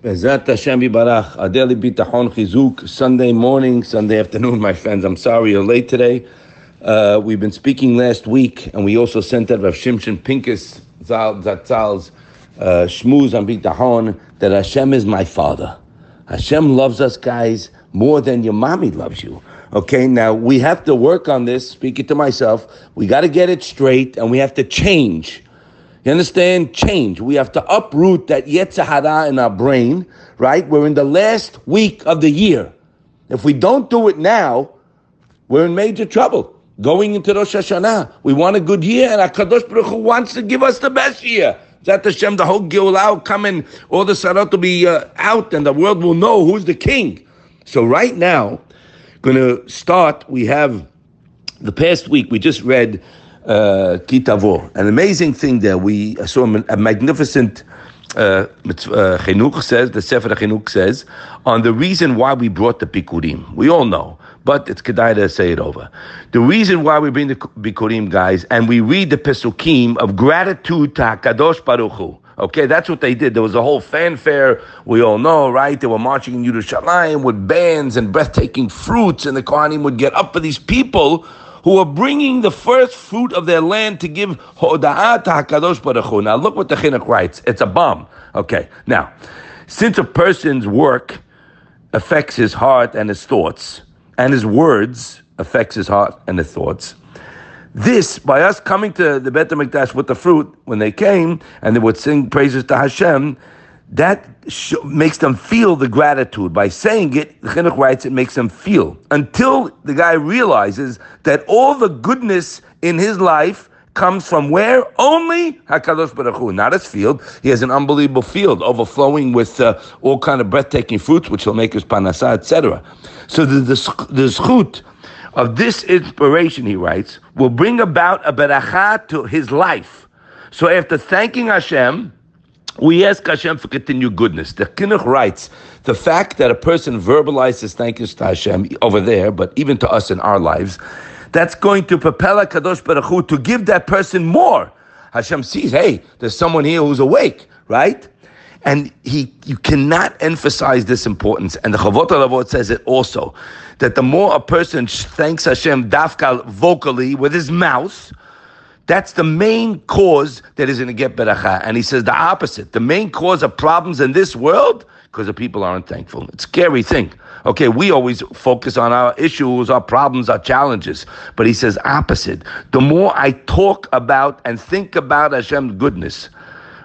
Bezat Hashem Barach, Adeli Bitachon Chizuk, Sunday morning, Sunday afternoon, my friends. I'm sorry you're late today. Uh, we've been speaking last week, and we also sent out Rav Shimshon Pincus Zatzal's uh, Shmuz on Bitachon that Hashem is my father. Hashem loves us, guys, more than your mommy loves you. Okay, now we have to work on this. Speaking to myself, we got to get it straight, and we have to change. You understand? Change. We have to uproot that Yetzirah in our brain, right? We're in the last week of the year. If we don't do it now, we're in major trouble. Going into Rosh Hashanah, we want a good year, and HaKadosh Baruch Hu wants to give us the best year. That Hashem, the whole Geulah will come and all the tzarot will be uh, out, and the world will know who's the king. So right now, going to start, we have the past week, we just read uh, Ki Tavo. An amazing thing there. We saw a magnificent uh, uh, says, the Sefer Chinuch says, on the reason why we brought the Bikurim. We all know, but it's Kedai to say it over. The reason why we bring the Bikurim, guys, and we read the Pesukim of gratitude to HaKadosh Baruch Hu. Okay, that's what they did. There was a whole fanfare. We all know, right? They were marching in Yerushalayim with bands and breathtaking fruits, and the Kohanim would get up for these people who are bringing the first fruit of their land to give hoda'at HaKadosh Baruch. Now look what the Chinuch writes. It's a bomb. Okay, now, since a person's work affects his heart and his thoughts, and his words affects his heart and his thoughts, this, by us coming to the Bet HaMikdash with the fruit, when they came and they would sing praises to Hashem, that sh- makes them feel the gratitude. By saying it, the Chinuch writes, it makes them feel. Until the guy realizes that all the goodness in his life comes from where? Only HaKadosh Baruch Hu, not his field. He has an unbelievable field overflowing with uh, all kind of breathtaking fruits, which will make his parnassa, etc. So the, the, the zchut of this inspiration, he writes, will bring about a beracha to his life. So after thanking Hashem, we ask Hashem for continued goodness. The Chinuch writes, the fact that a person verbalizes thank you to Hashem over there, but even to us in our lives, that's going to propel a Kadosh Baruch Hu to give that person more. Hashem sees, hey, there's someone here who's awake, right? And he, you cannot emphasize this importance. And the Chovot HaLevavot says it also, that the more a person thanks Hashem dafkal vocally with his mouth, that's the main cause that is going to get beracha. And he says the opposite. The main cause of problems in this world, because the people aren't thankful. It's a scary thing. Okay, we always focus on our issues, our problems, our challenges. But he says opposite. The more I talk about and think about Hashem's goodness,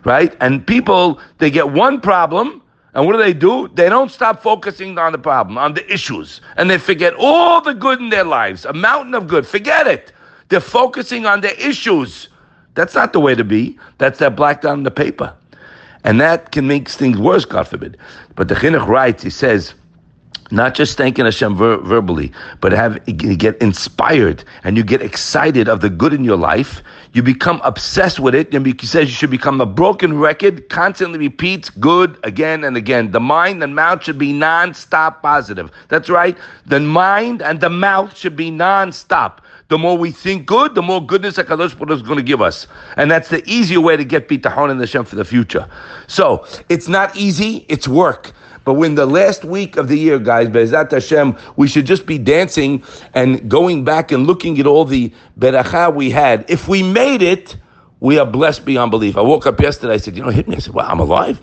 right? And people, they get one problem, and what do they do? They don't stop focusing on the problem, on the issues. And they forget all the good in their lives, a mountain of good. Forget it. They're focusing on their issues. That's not the way to be. That's that black down in the paper. And that can make things worse, God forbid. But the Chinuch writes, he says, not just thanking Hashem ver- verbally, but have you get inspired and you get excited of the good in your life. You become obsessed with it, and he says you should become a broken record. Constantly repeats good again and again. The mind and mouth should be non-stop positive. That's right. The mind and the mouth should be non-stop. The more we think good, the more goodness HaKadosh Baruch is going to give us. And that's the easier way to get bitachon in the Hashem for the future. So, it's not easy, it's work. But when the last week of the year, guys, Bezat Hashem, we should just be dancing and going back and looking at all the beracha we had. If we made it, we are blessed beyond belief. I woke up yesterday, I said, you know, hit me. I said, well, I'm alive.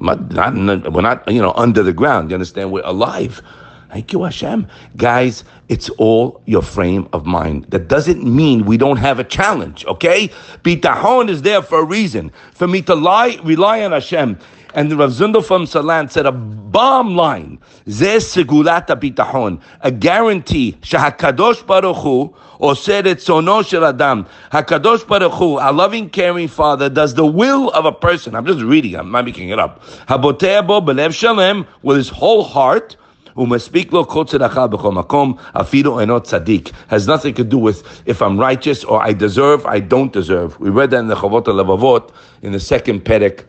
Not, not, we're not, you know, under the ground. You understand? We're alive. Thank you, Hashem. Guys, it's all your frame of mind. That doesn't mean we don't have a challenge, okay? Bitahon is there for a reason. For me to lie, rely on Hashem. And Rav Zundel from Salant said a bomb line, Zeh segulata bitahon, a guarantee, shahakadosh baruch hu, or said it sono shel adam, hakadosh baruch hu, a loving, caring father, does the will of a person. I'm just reading, I'm not making it up. Habotea bo belev shalem, with his whole heart, Umespeak lo kol tzedakah b'chol makom, afidu enot tzadik. Has nothing to do with if I'm righteous or I deserve, I don't deserve. We read that in the Chavot Levavot in the second Perek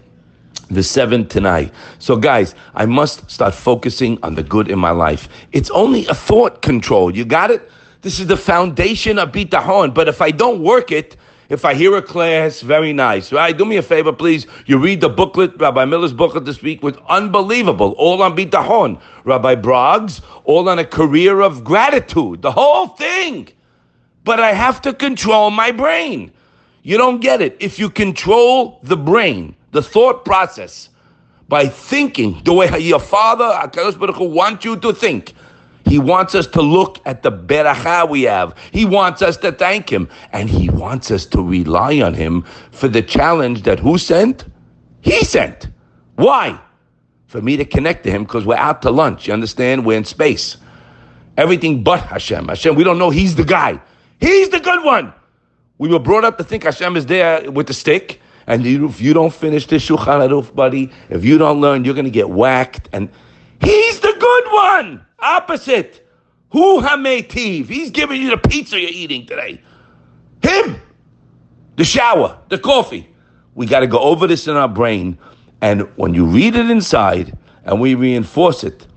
the seventh tonight. So, guys, I must start focusing on the good in my life. It's only a thought control. You got it? This is the foundation of bitahon. But if I don't work it, If I hear a class, very nice, right? Do me a favor, please. You read the booklet, Rabbi Miller's booklet this week, was unbelievable. All on bitachon. Rabbi Broggs, all on a career of gratitude. The whole thing. But I have to control my brain. You don't get it. If you control the brain, the thought process, by thinking the way your father, HaKadosh Baruch wants you to think, he wants us to look at the beracha we have. He wants us to thank him. And he wants us to rely on him for the challenge that who sent? He sent. Why? For me to connect to him because we're out to lunch. You understand? We're in space. Everything but Hashem. Hashem, we don't know he's the guy. He's the good one. We were brought up to think Hashem is there with the stick. And if you don't finish the Shulchan Aruch, buddy, if you don't learn, you're going to get whacked. And he's good one. Opposite. Who hametiv? He's giving you the pizza you're eating today. Him. The shower, the coffee. We got to go over this in our brain. And when you read it inside and we reinforce it,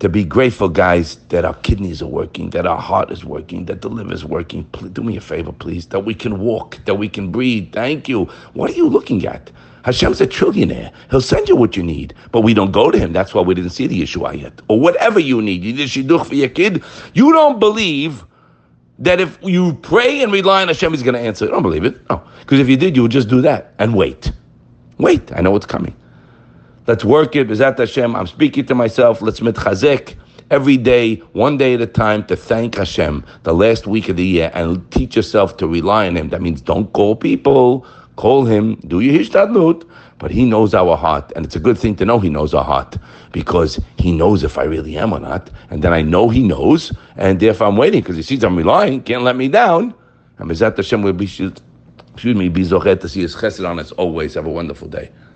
to be grateful, guys, that our kidneys are working, that our heart is working, that the liver is working. Please, do me a favor, please, that we can walk, that we can breathe. Thank you. What are you looking at? Hashem's a trillionaire. He'll send you what you need, but we don't go to him. That's why we didn't see the Yeshua yet. Or whatever you need. You a shidduch for your kid. You don't believe that if you pray and rely on Hashem, He's going to answer. I don't believe it. No. Because if you did, you would just do that and wait. Wait. I know what's coming. Let's work it. Bezat Hashem. I'm speaking to myself. Let's mitchazek every day, one day at a time, to thank Hashem the last week of the year and teach yourself to rely on Him. That means don't call people Call him, do your hishtadlut, but he knows our heart. And it's a good thing to know he knows our heart because he knows if I really am or not. And then I know he knows, and therefore I'm waiting because he sees I'm relying, can't let me down. And Mizat Hashem will be, excuse me, be to see his chesed on us always. Have a wonderful day.